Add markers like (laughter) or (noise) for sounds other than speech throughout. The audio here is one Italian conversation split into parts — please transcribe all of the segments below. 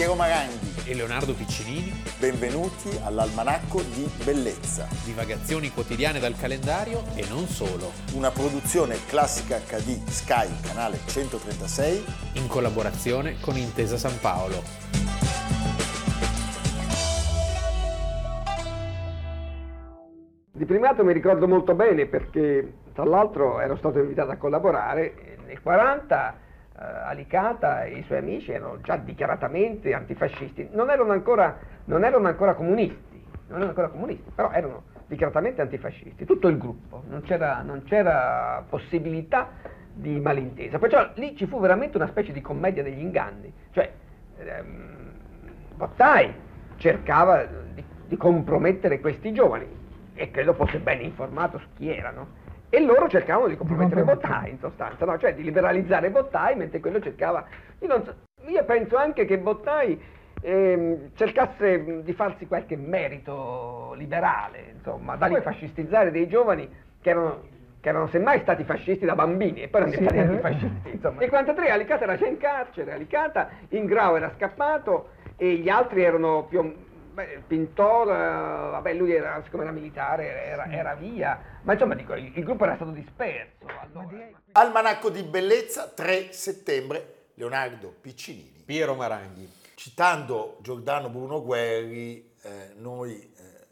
Piero Maranghi e Leonardo Piccinini. Benvenuti all'Almanacco di Bellezza. Divagazioni quotidiane dal calendario e non solo. Una produzione classica HD Sky, canale 136. In collaborazione con Intesa San Paolo. Di primato mi ricordo molto bene perché tra l'altro ero stato invitato a collaborare nel 40 eh, Alicata e i suoi amici erano già dichiaratamente antifascisti, non erano ancora, non erano ancora comunisti, non erano ancora comunisti, però erano dichiaratamente antifascisti, tutto il gruppo, non c'era, non c'era possibilità di malintesa, perciò lì ci fu veramente una specie di commedia degli inganni, cioè ehm, Bottai cercava di, di compromettere questi giovani e credo fosse ben informato su chi erano e loro cercavano di compromettere Bottai in sostanza, no? cioè di liberalizzare Bottai mentre quello cercava... Io, so, io penso anche che Bottai ehm, cercasse di farsi qualche merito liberale, insomma, da rifascistizzare dei giovani che erano, che erano semmai stati fascisti da bambini e poi erano diventati sì, antifascisti. Insomma. Nel 43 Alicata era già in carcere, Alicata, Ingrao era scappato e gli altri erano più Beh, Pintor, vabbè, lui era, siccome era militare, era, era via, ma insomma dico, il, il, gruppo era stato disperso. Allora. Almanacco di bellezza, 3 settembre, Leonardo Piccinini. Piero Maranghi. Citando Giordano Bruno Guerri, eh, noi eh,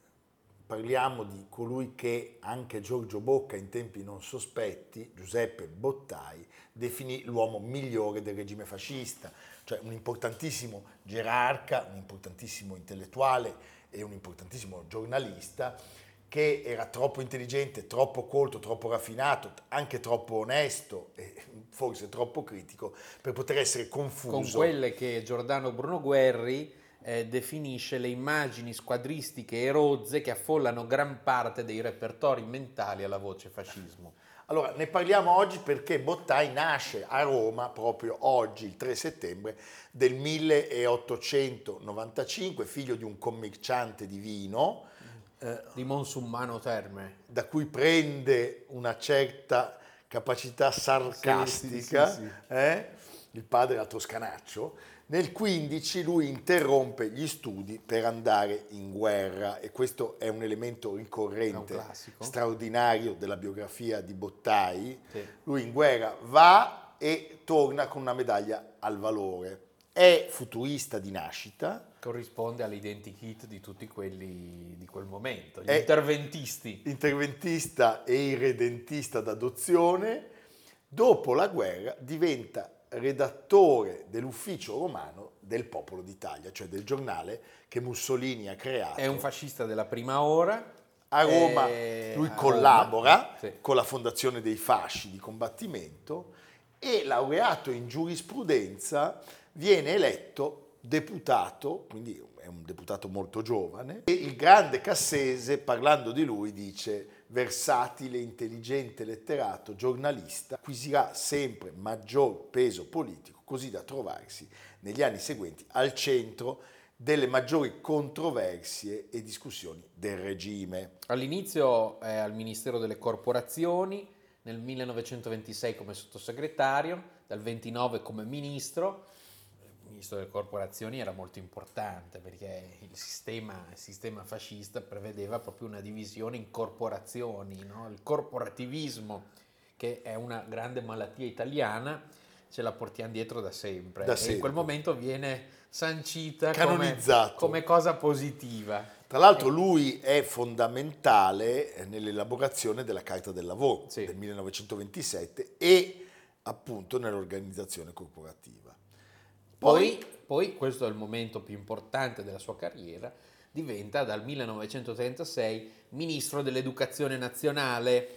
parliamo di colui che anche Giorgio Bocca in tempi non sospetti, Giuseppe Bottai, definì l'uomo migliore del regime fascista cioè un importantissimo gerarca, un importantissimo intellettuale e un importantissimo giornalista che era troppo intelligente, troppo colto, troppo raffinato, anche troppo onesto e forse troppo critico per poter essere confuso. Con quelle che Giordano Bruno Guerri eh, definisce le immagini squadristiche e rozze che affollano gran parte dei repertori mentali alla voce fascismo. Allora, ne parliamo oggi perché Bottai nasce a Roma proprio oggi, il 3 settembre del 1895, figlio di un commerciante di vino. Eh, di Monsummano Terme. Da cui prende una certa capacità sarcastica, sì, sì, sì, eh? il padre era toscanaccio, nel 15 lui interrompe gli studi per andare in guerra e questo è un elemento ricorrente, un straordinario della biografia di Bottai. Sì. Lui in guerra va e torna con una medaglia al valore. È futurista di nascita. Corrisponde all'identikit di tutti quelli di quel momento, gli è interventisti. Interventista e irredentista d'adozione. Dopo la guerra diventa redattore dell'ufficio romano del Popolo d'Italia, cioè del giornale che Mussolini ha creato. È un fascista della prima ora. A Roma lui collabora Roma, sì. con la fondazione dei fasci di combattimento e laureato in giurisprudenza viene eletto deputato, quindi è un deputato molto giovane, e il grande Cassese parlando di lui dice versatile, intelligente letterato, giornalista, acquisirà sempre maggior peso politico, così da trovarsi negli anni seguenti al centro delle maggiori controversie e discussioni del regime. All'inizio è al Ministero delle Corporazioni, nel 1926 come sottosegretario, dal 29 come ministro, ministro delle corporazioni era molto importante perché il sistema, il sistema fascista prevedeva proprio una divisione in corporazioni, no? il corporativismo che è una grande malattia italiana ce la portiamo dietro da sempre da e sempre. in quel momento viene sancita come, come, cosa positiva. Tra l'altro lui è fondamentale nell'elaborazione della Carta del Lavoro sì. del 1927 e appunto nell'organizzazione corporativa. Poi, poi, questo è il momento più importante della sua carriera, diventa dal 1936 ministro dell'educazione nazionale,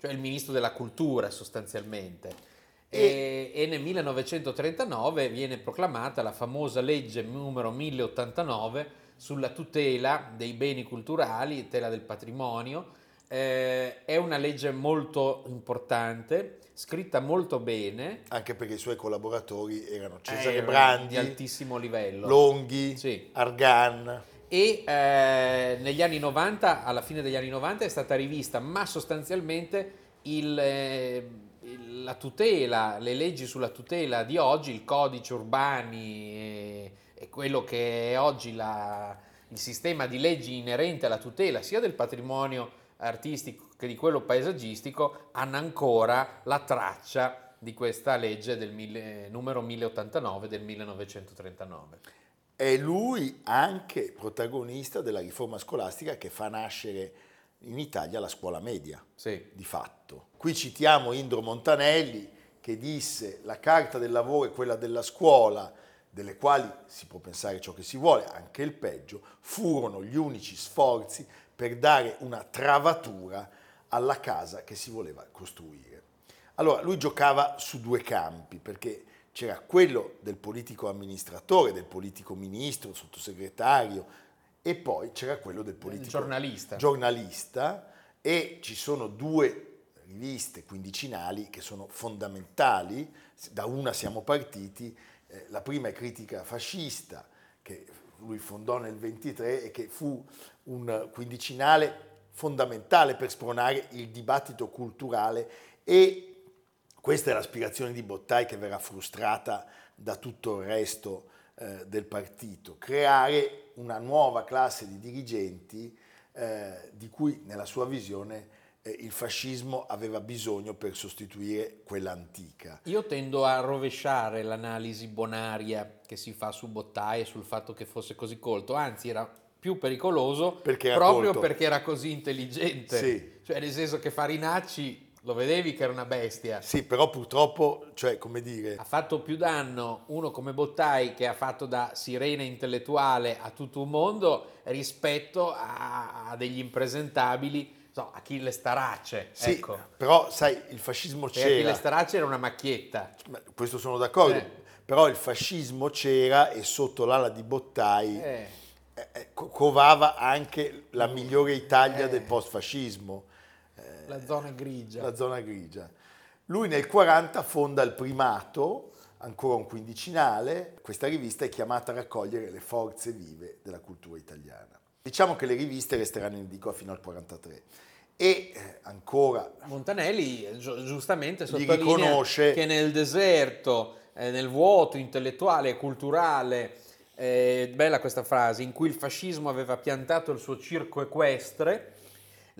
cioè il ministro della cultura sostanzialmente. E, e, nel 1939 viene proclamata la famosa legge numero 1089 sulla tutela dei beni culturali, tutela del patrimonio. Eh, è una legge molto importante scritta molto bene. Anche perché i suoi collaboratori erano Cesare eh, Brandi, di altissimo livello, Longhi, sì. Argan. E eh, negli anni 90, alla fine degli anni 90, è stata rivista, ma sostanzialmente il, eh, la tutela, le leggi sulla tutela di oggi, il codice urbani, e quello che è oggi la, il sistema di leggi inerente alla tutela sia del patrimonio artistico che di quello paesaggistico hanno ancora la traccia di questa legge del mille, numero 1089 del 1939. È lui anche protagonista della riforma scolastica che fa nascere in Italia la scuola media, sì. di fatto. Qui citiamo Indro Montanelli che disse la carta del lavoro è quella della scuola, delle quali si può pensare ciò che si vuole, anche il peggio, furono gli unici sforzi per dare una travatura alla casa che si voleva costruire. Allora, lui giocava su due campi, perché c'era quello del politico amministratore, del politico ministro, sottosegretario, e poi c'era quello del politico giornalista. giornalista e ci sono due riviste quindicinali che sono fondamentali, da una siamo partiti, eh, la prima è Critica fascista, che lui fondò nel 23 e che fu un quindicinale fondamentale per spronare il dibattito culturale e questa è l'aspirazione di Bottai che verrà frustrata da tutto il resto eh, del partito, creare una nuova classe di dirigenti eh, di cui nella sua visione il fascismo aveva bisogno per sostituire quella antica. Io tendo a rovesciare l'analisi bonaria che si fa su Bottai e sul fatto che fosse così colto, anzi era più pericoloso perché proprio colto. perché era così intelligente. Sì. Cioè nel senso che Farinacci lo vedevi che era una bestia. Sì, però purtroppo, cioè, come dire... Ha fatto più danno uno come Bottai che ha fatto da sirena intellettuale a tutto un mondo rispetto a, a degli impresentabili, so, Achille Starace. Sì, ecco. però sai, il fascismo c'era... Achille Starace era una macchietta. Questo sono d'accordo, eh. però il fascismo c'era e sotto l'ala di Bottai... Eh. eh, eh covava anche la migliore Italia eh. del post-fascismo la zona grigia. La zona grigia. Lui nel 40 fonda il primato, ancora un quindicinale, questa rivista è chiamata a raccogliere le forze vive della cultura italiana. Diciamo che le riviste resteranno in edicola fino al 43 e eh, ancora Montanelli giustamente sottolinea che nel deserto, eh, nel vuoto intellettuale e culturale, eh, bella questa frase, in cui il fascismo aveva piantato il suo circo equestre,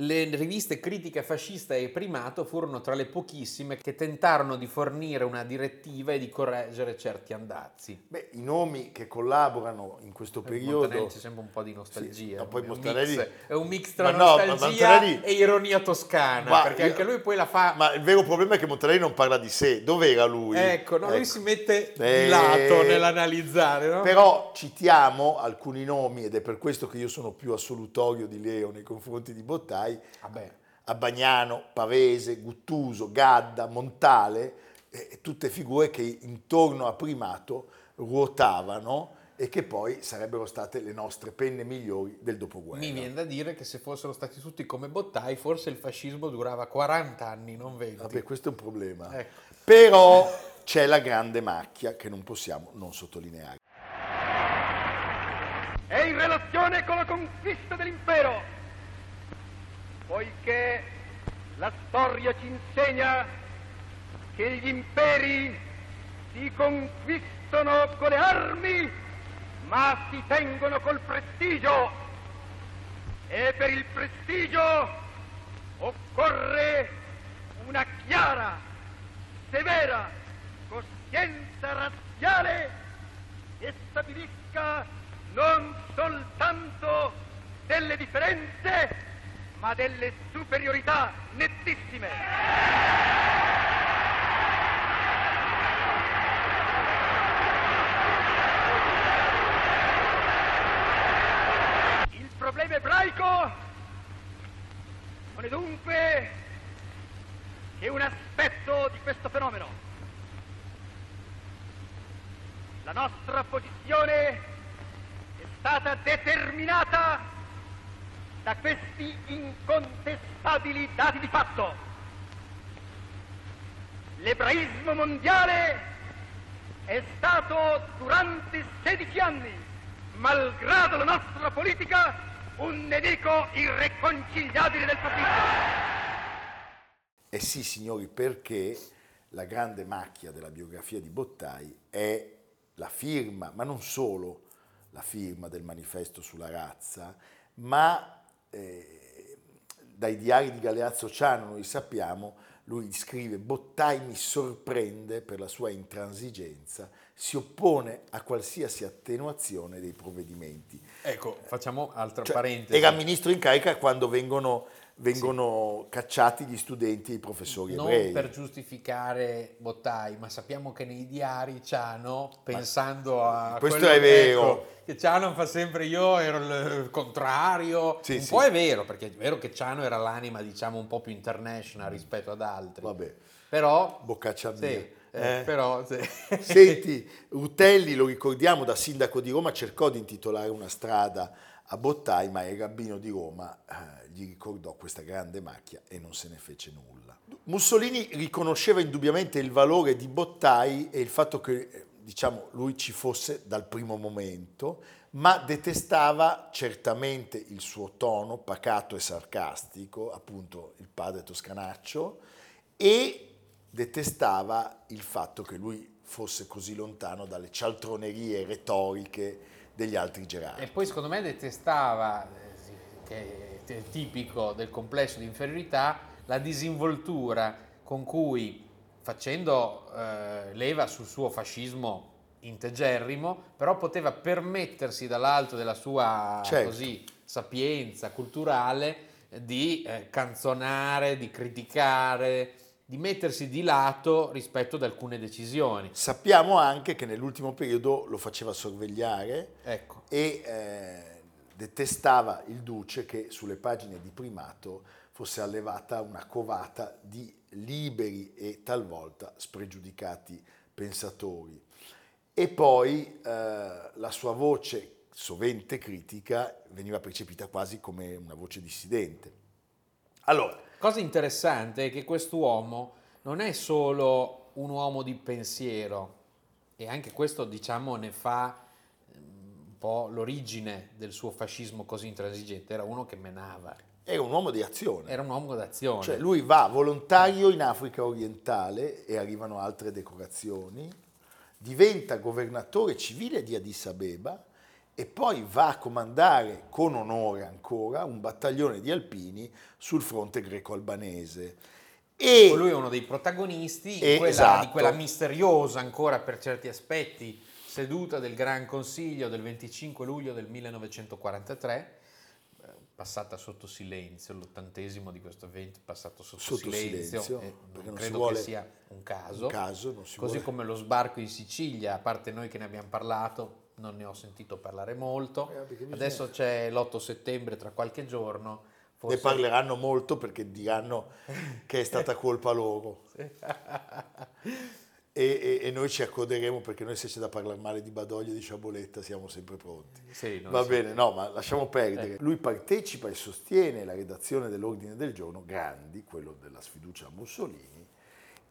le riviste Critica Fascista e Primato furono tra le pochissime che tentarono di fornire una direttiva e di correggere certi andazzi. Beh, i nomi che collaborano in questo per periodo... Montanelli c'è sempre un po' di nostalgia. Sì, no, poi è, Montanelli... un mix, è un mix tra ma nostalgia no, e ironia toscana, ma perché io... anche lui poi la fa... Ma il vero problema è che Montanelli non parla di sé. Dov'era lui? Ecco, no, ecco. lui si mette eh... di lato nell'analizzare. No? Però citiamo alcuni nomi ed è per questo che io sono più assolutorio di Leo nei confronti di Bottai Vabbè. a Bagnano, Pavese, Guttuso, Gadda, Montale, eh, tutte figure che intorno a Primato ruotavano e che poi sarebbero state le nostre penne migliori del dopoguerra. Mi viene da dire che se fossero stati tutti come Bottai, forse il fascismo durava 40 anni, non 20. Vabbè, questo è un problema. Ecco. Però c'è la grande macchia che non possiamo non sottolineare. È in relazione con la conquista dell'impero poiché la storia ci insegna che gli imperi si conquistano con le armi, ma si tengono col prestigio. E per il prestigio occorre una chiara, severa coscienza razziale che stabilisca non soltanto delle differenze, ma delle superiorità nettissime. Il problema ebraico non è dunque che un aspetto di questo fenomeno. La nostra posizione è stata determinata da questi incontestabili dati di fatto. L'ebraismo mondiale è stato durante 16 anni, malgrado la nostra politica, un nemico irreconciliabile del fascismo. Eh sì, signori, perché la grande macchia della biografia di Bottai è la firma, ma non solo, la firma del manifesto sulla razza, ma eh, dai diari di Galeazzo Ciano noi sappiamo, lui scrive Bottai mi sorprende per la sua intransigenza, si oppone a qualsiasi attenuazione dei provvedimenti. Ecco, facciamo altra cioè, parentesi. Era ministro in carica quando vengono vengono sì. cacciati gli studenti e i professori non ebrei. Non per giustificare Bottai, ma sappiamo che nei diari Ciano, pensando a... Questo è vero. Ecco, che Ciano fa sempre io ero il contrario. Sì, un sì. po' è vero, perché è vero che Ciano era l'anima, diciamo, un po' più international rispetto ad altri. Vabbè. Però... Boccaccia mia. Sì. Eh, eh. Però, sì. Senti, Rutelli, lo ricordiamo, da sindaco di Roma cercò di intitolare una strada a Bottai, ma il rabbino di Roma eh, gli ricordò questa grande macchia e non se ne fece nulla. Mussolini riconosceva indubbiamente il valore di Bottai e il fatto che eh, diciamo, lui ci fosse dal primo momento, ma detestava certamente il suo tono pacato e sarcastico, appunto il padre toscanaccio, e detestava il fatto che lui fosse così lontano dalle cialtronerie retoriche degli altri gerarchi. E poi secondo me detestava, eh, che è tipico del complesso di inferiorità, la disinvoltura con cui, facendo eh, leva sul suo fascismo integerrimo, però poteva permettersi dall'alto della sua certo. così, sapienza culturale di eh, canzonare, di criticare, di mettersi di lato rispetto ad alcune decisioni. Sappiamo anche che nell'ultimo periodo lo faceva sorvegliare ecco. e eh, detestava il duce che sulle pagine di primato fosse allevata una covata di liberi e talvolta spregiudicati pensatori. E poi eh, la sua voce sovente critica veniva percepita quasi come una voce dissidente. Allora, cosa interessante è che quest'uomo non è solo un uomo di pensiero, e anche questo diciamo ne fa ehm, un po' l'origine del suo fascismo così intransigente, era uno che menava. Era un uomo di azione. Era un uomo d'azione. Cioè lui va volontario in Africa orientale e arrivano altre decorazioni, diventa governatore civile di Addis Abeba e poi va a comandare con onore ancora un battaglione di alpini sul fronte greco-albanese. E lui è uno dei protagonisti e, quella, esatto. di quella misteriosa ancora per certi aspetti seduta del Gran Consiglio del 25 luglio del 1943 eh, passata sotto silenzio, l'ottantesimo di questo evento passato sotto, sotto silenzio, silenzio eh, non credo che sia un caso, un caso così vuole. come lo sbarco in Sicilia, a parte noi che ne abbiamo parlato, non ne ho sentito parlare molto. Eh, Adesso c'è l'8 settembre, tra qualche giorno. Forse... Ne parleranno molto perché diranno che è stata (laughs) colpa loro. e, e, e, noi ci accoderemo perché noi se c'è da parlare male di Badoglio e di Sciaboletta siamo sempre pronti. Sì, Va sì. bene, no, ma lasciamo perdere. Eh. Lui partecipa e sostiene la redazione dell'ordine del giorno Grandi, quello della sfiducia a Mussolini,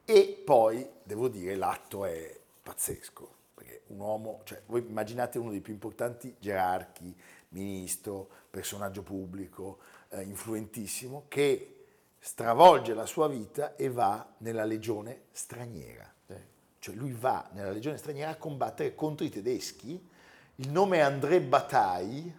e poi, devo dire, l'atto è pazzesco un uomo, cioè voi immaginate uno dei più importanti gerarchi, ministro, personaggio pubblico, eh, influentissimo, che stravolge la sua vita e va nella legione straniera. Cioè lui va nella legione straniera a combattere contro i tedeschi, il nome è André Bataille,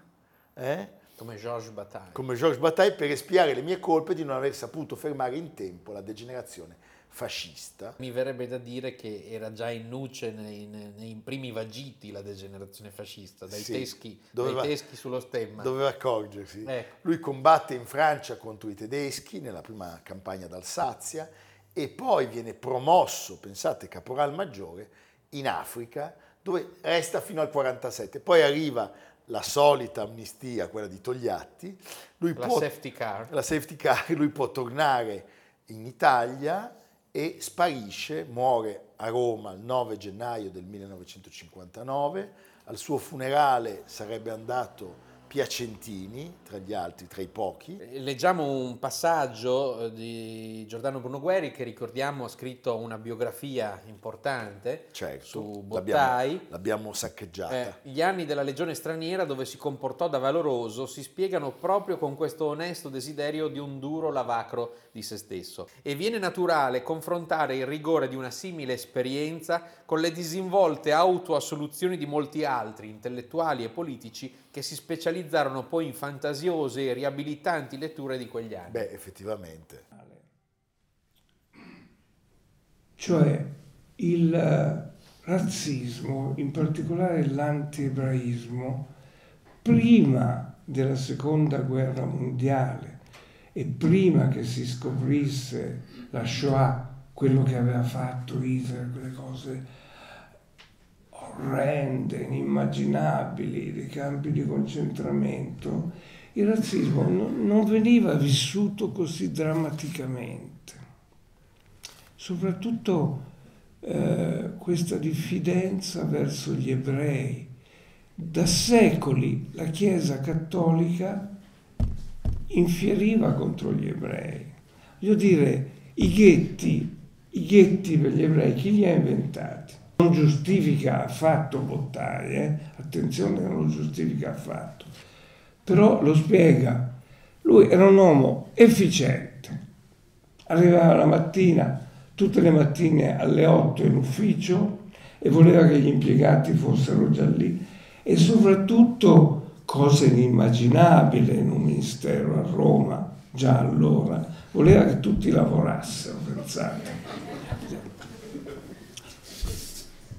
eh? come Georges Bataille. Come Georges Bataille per espiare le mie colpe di non aver saputo fermare in tempo la degenerazione fascista. Mi verrebbe da dire che era già in nuce nei, nei primi vagiti la degenerazione fascista, dai, sì, teschi, doveva, dai teschi sullo stemma. Doveva accorgersi. Eh. Lui combatte in Francia contro i tedeschi nella prima campagna d'Alsazia e poi viene promosso, pensate, caporal maggiore in Africa dove resta fino al 47. Poi arriva la solita amnistia, quella di Togliatti. Lui la può, safety car. La safety car, lui può tornare in Italia e sparisce, muore a Roma il 9 gennaio del 1959, al suo funerale sarebbe andato piacentini, tra gli altri, tra i pochi. Eh, leggiamo un passaggio eh, di Giordano Bruno Guerri che ricordiamo ha scritto una biografia importante certo, su Bottai. L'abbiamo, l'abbiamo saccheggiata. Eh, gli anni della legione straniera dove si comportò da valoroso si spiegano proprio con questo onesto desiderio di un duro lavacro di se stesso. E viene naturale confrontare il rigore di una simile esperienza con le disinvolte autoassoluzioni di molti altri intellettuali e politici che si specializzarono poi in fantasiose e riabilitanti letture di quegli anni. Beh, effettivamente. Cioè il eh, razzismo, in particolare l'anti-ebraismo, prima della seconda guerra mondiale e prima che si scoprisse la Shoah, quello che aveva fatto Hitler, quelle cose orrende, inimmaginabili, dei campi di concentramento, il razzismo non veniva vissuto così drammaticamente. Soprattutto eh, questa diffidenza verso gli ebrei. Da secoli la Chiesa cattolica infieriva contro gli ebrei. Voglio dire, i ghetti, i ghetti per gli ebrei, chi li ha inventati? Non giustifica affatto votare, eh? attenzione non lo giustifica affatto, però lo spiega. Lui era un uomo efficiente, arrivava la mattina, tutte le mattine alle 8 in ufficio e voleva che gli impiegati fossero già lì e soprattutto cose inimmaginabili in un ministero a Roma, già allora, voleva che tutti lavorassero, pensate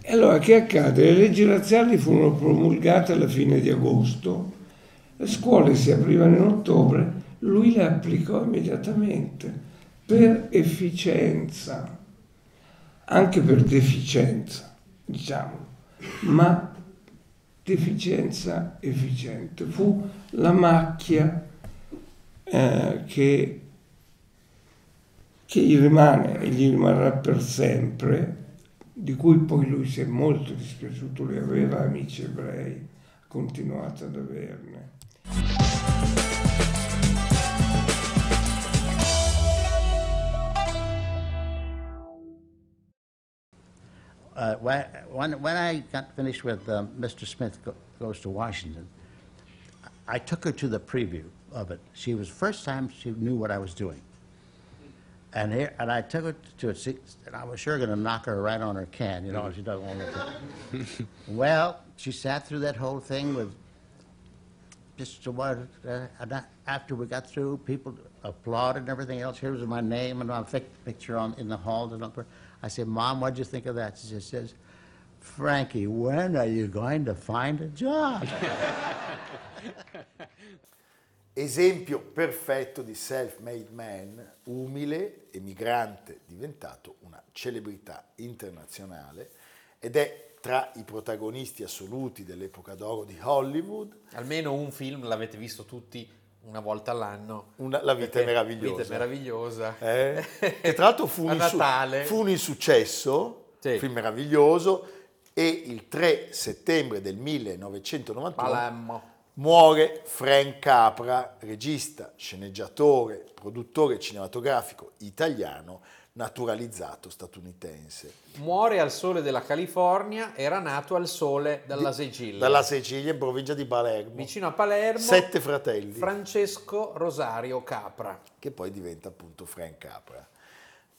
e allora che accade? Le leggi razziali furono promulgate alla fine di agosto, le scuole si aprivano in ottobre, lui le applicò immediatamente per efficienza, anche per deficienza, diciamo, ma deficienza efficiente. Fu la macchia eh, che, che gli rimane e gli rimarrà per sempre di cui poi lui si è molto dispiaciuto, lui aveva amici ebrei, ha continuato ad averne. Uh, when, when I got finished with uh, Mr. Smith Go Goes to Washington, I took her to the preview of it. She was first time she knew what I was doing. And here, and I took her to a seat, and I was sure going to knock her right on her can, you know, she doesn't want to. (laughs) well, she sat through that whole thing with just what, uh, after we got through, people applauded and everything else. Here was my name and my picture on in the hall. I said, Mom, what'd you think of that? She just says, Frankie, when are you going to find a job? (laughs) esempio perfetto di self-made man, umile, emigrante, diventato una celebrità internazionale ed è tra i protagonisti assoluti dell'epoca d'oro di Hollywood. Almeno un film l'avete visto tutti una volta all'anno. Una, la vita è meravigliosa. Vita è meravigliosa. Eh? e tra l'altro fu, (laughs) un, Natale. fu un insuccesso, sì. film meraviglioso, e il 3 settembre del 1991 Palermo Muore Frank Capra, regista, sceneggiatore, produttore cinematografico italiano, naturalizzato statunitense. Muore al sole della California, era nato al sole dalla Sicilia. Dalla Sicilia, in provincia di Palermo. Vicino a Palermo. Sette fratelli. Francesco Rosario Capra. Che poi diventa appunto Frank Capra.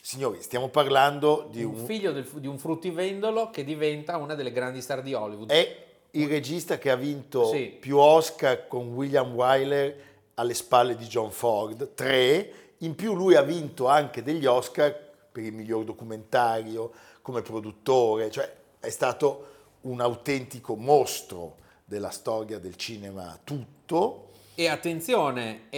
Signori, stiamo parlando di un... un figlio del, di un fruttivendolo che diventa una delle grandi star di Hollywood. È il regista che ha vinto sì. più Oscar con William Wyler alle spalle di John Ford, tre, in più lui ha vinto anche degli Oscar per il miglior documentario, come produttore, cioè è stato un autentico mostro della storia del cinema tutto. E attenzione,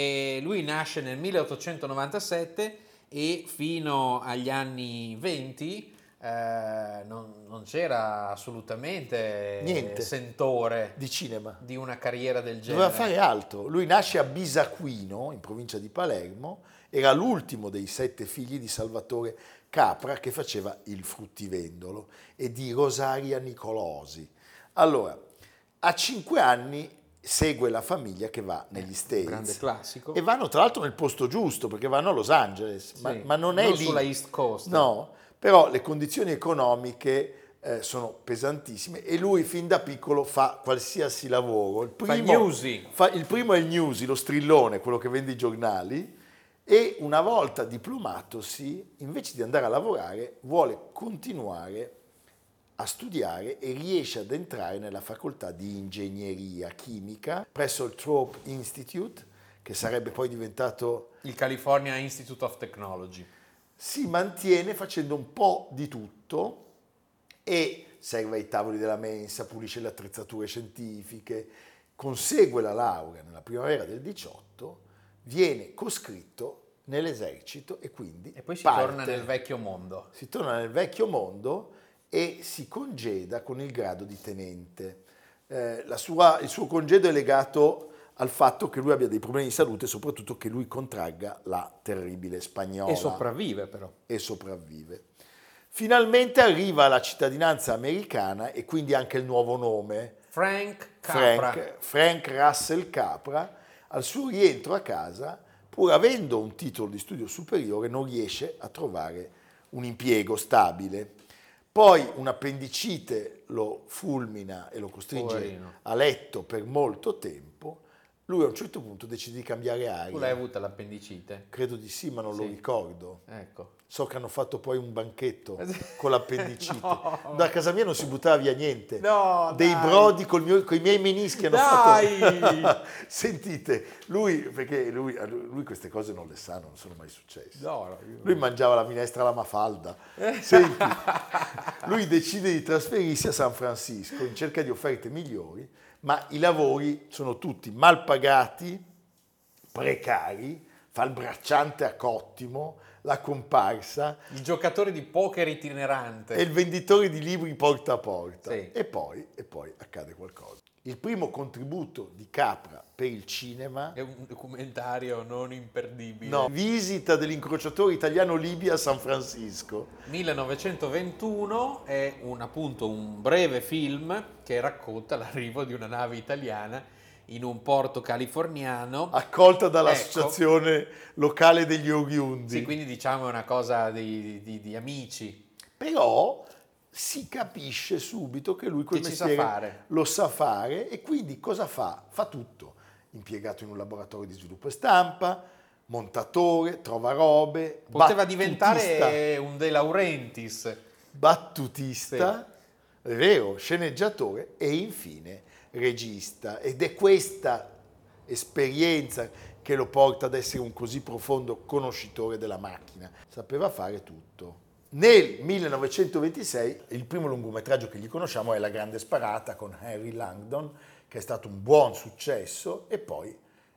lui nasce nel 1897 e fino agli anni 20 eh, non, non, c'era assolutamente Niente sentore di cinema di una carriera del genere. Doveva fare altro. Lui nasce a Bisaquino, in provincia di Palermo, era l'ultimo dei sette figli di Salvatore Capra che faceva il fruttivendolo e di Rosaria Nicolosi. Allora, a cinque anni segue la famiglia che va Eh, negli States. grande classico. E vanno tra l'altro nel posto giusto, perché vanno a Los Angeles, ma, Sì, ma non è non lì. sulla East Coast. No, però le condizioni economiche eh, sono pesantissime e lui fin da piccolo fa qualsiasi lavoro. Il newsy. fa- il primo è il newsy, lo strillone, quello che vende i giornali, e una volta diplomatosi, invece di andare a lavorare, vuole continuare a studiare e riesce ad entrare nella facoltà di ingegneria chimica presso il Thorpe Institute, che sarebbe poi diventato Il California Institute of Technology. Si mantiene facendo un po' di tutto e serve ai tavoli della mensa, pulisce le attrezzature scientifiche, consegue la laurea nella primavera del 18, viene coscritto nell'esercito e quindi E poi si parte. torna nel vecchio mondo. Si torna nel vecchio mondo e si congeda con il grado di tenente. Eh, la sua- il suo congedo è legato al fatto che lui abbia dei problemi di salute e soprattutto che lui contragga la terribile spagnola E sopravvive però. e sopravvive. Finalmente arriva la cittadinanza americana e quindi anche il nuovo nome, Frank Capra. Frank, Frank Russell Capra, al suo rientro a casa, pur avendo un titolo di studio superiore, non riesce a trovare un impiego stabile. Poi un'appendicite lo fulmina e lo costringe Poverino. a letto per molto tempo. Lui a un certo punto decide di cambiare aria. Tu l'hai avuta l'appendicite? Credo di sì, ma non lo Sì. ricordo. Ecco. So che hanno fatto poi un banchetto Eh con l'appendicite. (laughs) No. Da casa mia non si buttava via niente. No, Dei dai. brodi con i miei menischi hanno Dai! fatto... (laughs) Sentite, lui, perché lui, lui queste cose non le sa, non sono mai successe. No, Lui mangiava la minestra alla mafalda. Senti, (laughs) lui decide di trasferirsi a San Francisco in cerca di offerte migliori, ma i lavori sono tutti mal pagati, precari, fa il bracciante a Cottimo, la comparsa Il giocatore di poker itinerante. e il venditore di libri porta a porta. Sì. E, poi, e poi accade qualcosa. Il primo contributo di Capra per il cinema È un documentario non imperdibile. No, visita dell'incrociatore italiano-Libia a San Francisco. 1921 è un, appunto un breve film che racconta l'arrivo di una nave italiana in un porto californiano. Accolta dall'associazione locale degli oriundi. Sì, quindi diciamo è una cosa di, di- di amici. Però si capisce subito che lui quel Che sa mestiere fare. lo sa fare e quindi cosa fa? Fa tutto. Impiegato in un laboratorio di sviluppo e stampa, montatore, trova robe, Poteva diventare un De Laurentiis. battutista, è vero, sceneggiatore e infine regista. Ed è questa esperienza che lo porta ad essere un così profondo conoscitore della macchina. Sapeva fare tutto. Nel 1926 il primo lungometraggio che gli conosciamo è La grande sparata con Henry Langdon, che è stato un buon successo, e poi,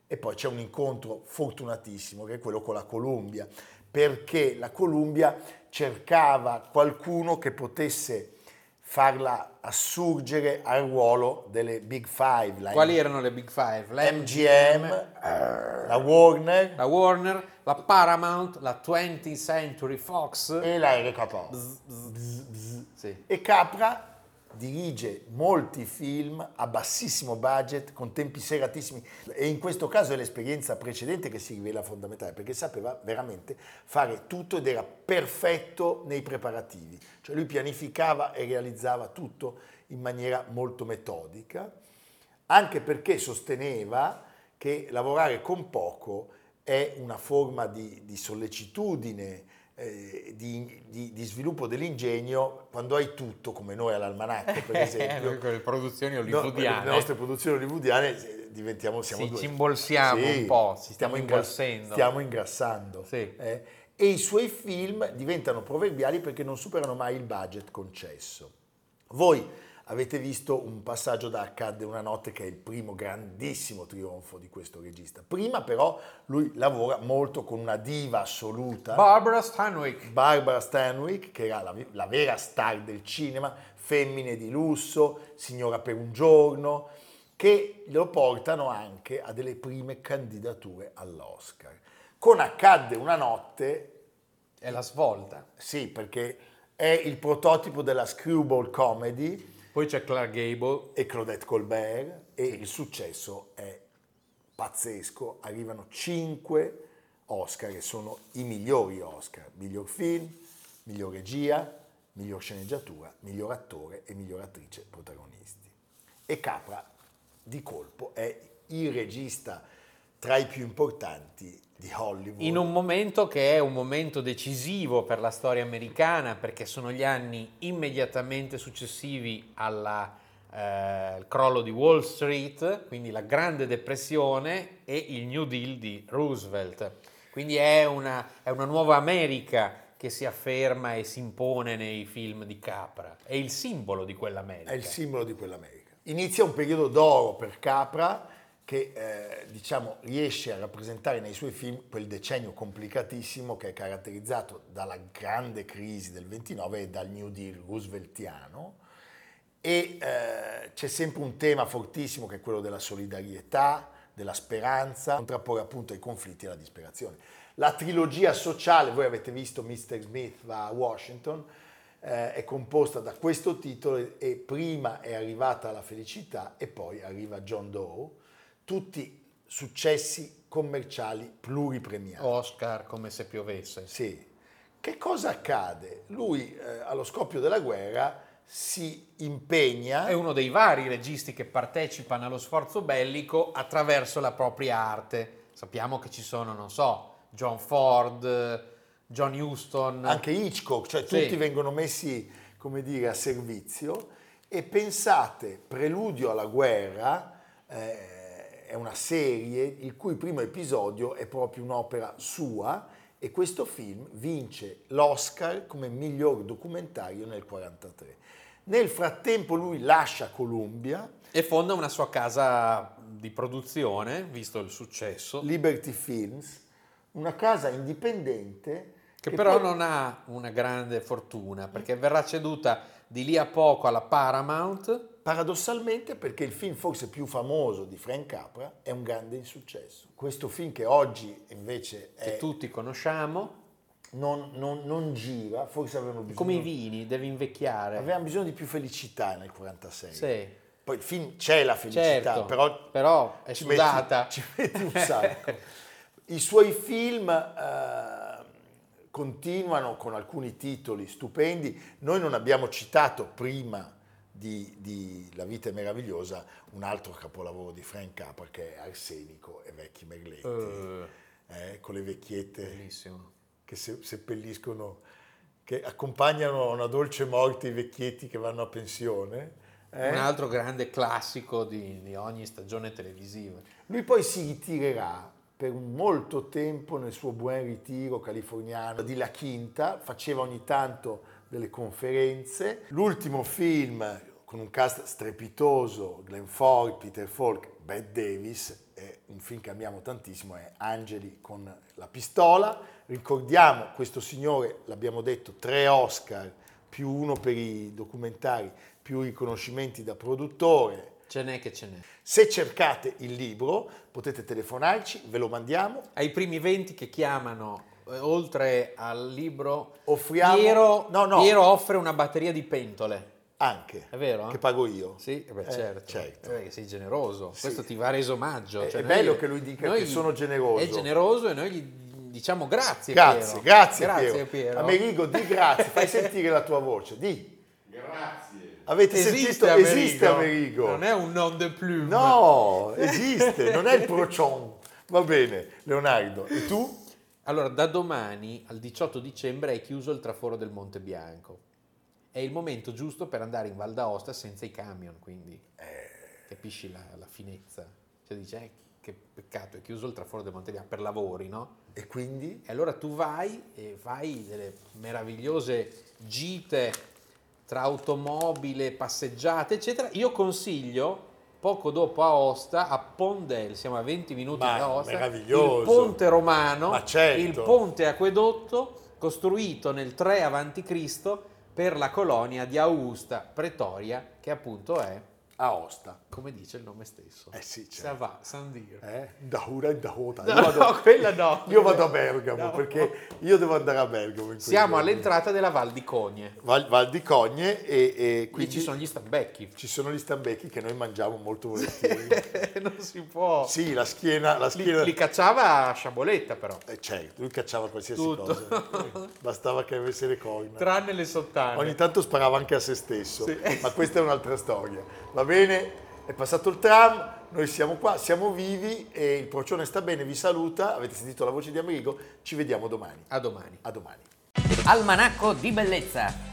e poi c'è un incontro fortunatissimo che è quello con la Columbia, perché la Columbia cercava qualcuno che potesse farla assurgere al ruolo delle Big Five, la Quali erano le Big Five? La MGM, la Warner la Warner, la Paramount, la 20th Century Fox. e la RKO. Sì. E Capra dirige molti film a bassissimo budget, con tempi seratissimi e in questo caso è l'esperienza precedente che si rivela fondamentale perché sapeva veramente fare tutto ed era perfetto nei preparativi, cioè lui pianificava e realizzava tutto in maniera molto metodica, anche perché sosteneva che lavorare con poco è una forma di, di sollecitudine, eh, di, di- di sviluppo dell'ingegno quando hai tutto, come noi all'almanacco per (laughs) esempio. con le produzioni No, hollywoodiane. le nostre produzioni hollywoodiane eh, diventiamo, siamo Sì, due. ci imbolsiamo un po', ci stiamo ingra- imbolsendo. Stiamo ingrassando. Sì. eh. e i suoi film diventano proverbiali perché non superano mai il budget concesso. Voi avete visto un passaggio da Accadde una notte che è il primo grandissimo trionfo di questo regista. Prima però lui lavora molto con una diva assoluta. Barbara Stanwyck. Barbara Stanwyck, che era la, la vera star del cinema, femmine di lusso, signora per un giorno, che lo portano anche a delle prime candidature all'Oscar. Con Accadde una notte, È la svolta. sì, perché è il prototipo della screwball comedy Poi c'è Clark Gable. E Claudette Colbert e il successo è pazzesco, arrivano cinque Oscar che sono i migliori Oscar, miglior film, miglior regia, miglior sceneggiatura, miglior attore e miglior attrice protagonisti. E Capra di colpo è il regista tra i più importanti di Hollywood. In un momento che è un momento decisivo per la storia americana, perché sono gli anni immediatamente successivi al eh, crollo di Wall Street, quindi la Grande Depressione e il New Deal di Roosevelt. Quindi è una, è una nuova America che si afferma e si impone nei film di Capra. È il simbolo di quell'America. È il simbolo di quell'America. Inizia un periodo d'oro per Capra che eh, diciamo, riesce a rappresentare nei suoi film quel decennio complicatissimo che è caratterizzato dalla grande crisi del 29 e dal New Deal rooseveltiano e eh, c'è sempre un tema fortissimo che è quello della solidarietà, della speranza, contrapporre appunto ai conflitti e alla disperazione. La trilogia sociale, voi avete visto Mr. Smith va a Washington, eh, è composta da questo titolo e prima è arrivata la felicità e poi arriva John Doe, tutti successi commerciali pluripremiati. Oscar come se piovesse. Sì. Che cosa accade? Lui eh, allo scoppio della guerra si impegna. È uno dei vari registi che partecipano allo sforzo bellico attraverso la propria arte. Sappiamo che ci sono, non so, John Ford, John Huston. Anche Hitchcock, cioè sì. tutti vengono messi, come dire, a servizio. E pensate, Preludio alla guerra eh, è una serie il cui primo episodio è proprio un'opera sua e questo film vince l'Oscar come miglior documentario nel 1943. Nel frattempo lui lascia Columbia e fonda una sua casa di produzione, visto il successo. Liberty Films, una casa indipendente. Che, che però poi... non ha una grande fortuna, perché verrà ceduta di lì a poco alla Paramount. Paradossalmente perché il film forse più famoso di Frank Capra è un grande insuccesso. Questo film che oggi invece è... Che tutti conosciamo. Non, non, non, gira, forse avevano bisogno... Come i vini, deve invecchiare. Avevano bisogno di più felicità nel 46. Sì. Poi il film c'è la felicità, certo, però, però è ci sudata. Metti, (laughs) ci metti un sacco. I suoi film eh, continuano con alcuni titoli stupendi. Noi non abbiamo citato prima di, di, La vita è meravigliosa un altro capolavoro di Frank Capra che è Arsenico e Vecchi Merletti, uh, eh, con le vecchiette bellissimo. che se, seppelliscono, che accompagnano a una dolce morte i vecchietti che vanno a pensione. Eh? Un altro grande classico di, di ogni stagione televisiva. Lui poi si ritirerà per molto tempo nel suo buon ritiro californiano di La Quinta, faceva ogni tanto delle conferenze. L'ultimo film con un cast strepitoso, Glenn Ford, Peter Falk, Bette Davis, è un film che amiamo tantissimo, è Angeli con la pistola. Ricordiamo questo signore, l'abbiamo detto, tre Oscar, più uno per i documentari, più riconoscimenti da produttore, Ce n'è che ce n'è. Se cercate il libro potete telefonarci, ve lo mandiamo. Ai primi 20 che chiamano, oltre al libro, offriamo... Piero, no, no. Piero offre una batteria di pentole. Anche. È vero? Che pago io. Sì, beh, eh, certo. certo. Eh, sei generoso. Sì. Questo ti va reso omaggio. È, cioè, è bello che lui dica che sono generoso. È generoso e noi gli diciamo grazie Grazie, Piero. grazie, grazie Piero. Piero. Amerigo, di grazie, fai (laughs) sentire la tua voce, di. Grazie. Avete esiste sentito? Amerigo. Esiste Amerigo. Non è un non de plume. No, esiste, non è il procion. Va bene, Leonardo. E tu? Allora, da domani al 18 dicembre è chiuso il traforo del Monte Bianco. È il momento giusto per andare in Val d'Aosta senza i camion, quindi eh. capisci la, la, finezza. Cioè dice, eh, che peccato, è chiuso il traforo del Monte Bianco per lavori, no? E quindi? E allora tu vai e fai delle meravigliose gite tra automobile, passeggiate, eccetera. Io consiglio poco dopo Aosta, a Pondel, siamo a 20 minuti Ma da Aosta, il ponte romano, Ma certo. il ponte acquedotto costruito nel 3 a.C. per la colonia di Augusta Pretoria, che appunto è Aosta. Come dice il nome stesso. Eh sì, certo. Sava, Sandir. Eh? Dahura e Dahota. No, Io vado, no, quella no. (laughs) Io vado a Bergamo No. perché io devo andare a Bergamo. Siamo giorni. all'entrata della Val di Cogne. Val, Val di Cogne e, e Qui quindi ci sono gli stambecchi. ci sono gli stambecchi che noi mangiamo molto (laughs) volentieri. non si può. sì, la schiena... La Li, schiena li cacciava a sciaboletta però. eh, certo, lui cacciava qualsiasi Tutto. cosa. Bastava che avesse le coine. Tranne le sottane. Ogni tanto sparava anche a se stesso, Sì. ma questa è un'altra storia. Va bene? È passato il tram, noi siamo qua, siamo vivi e il procione sta bene, vi saluta. Avete sentito la voce di Amerigo? Ci vediamo domani. A domani. A domani. Almanacco di bellezza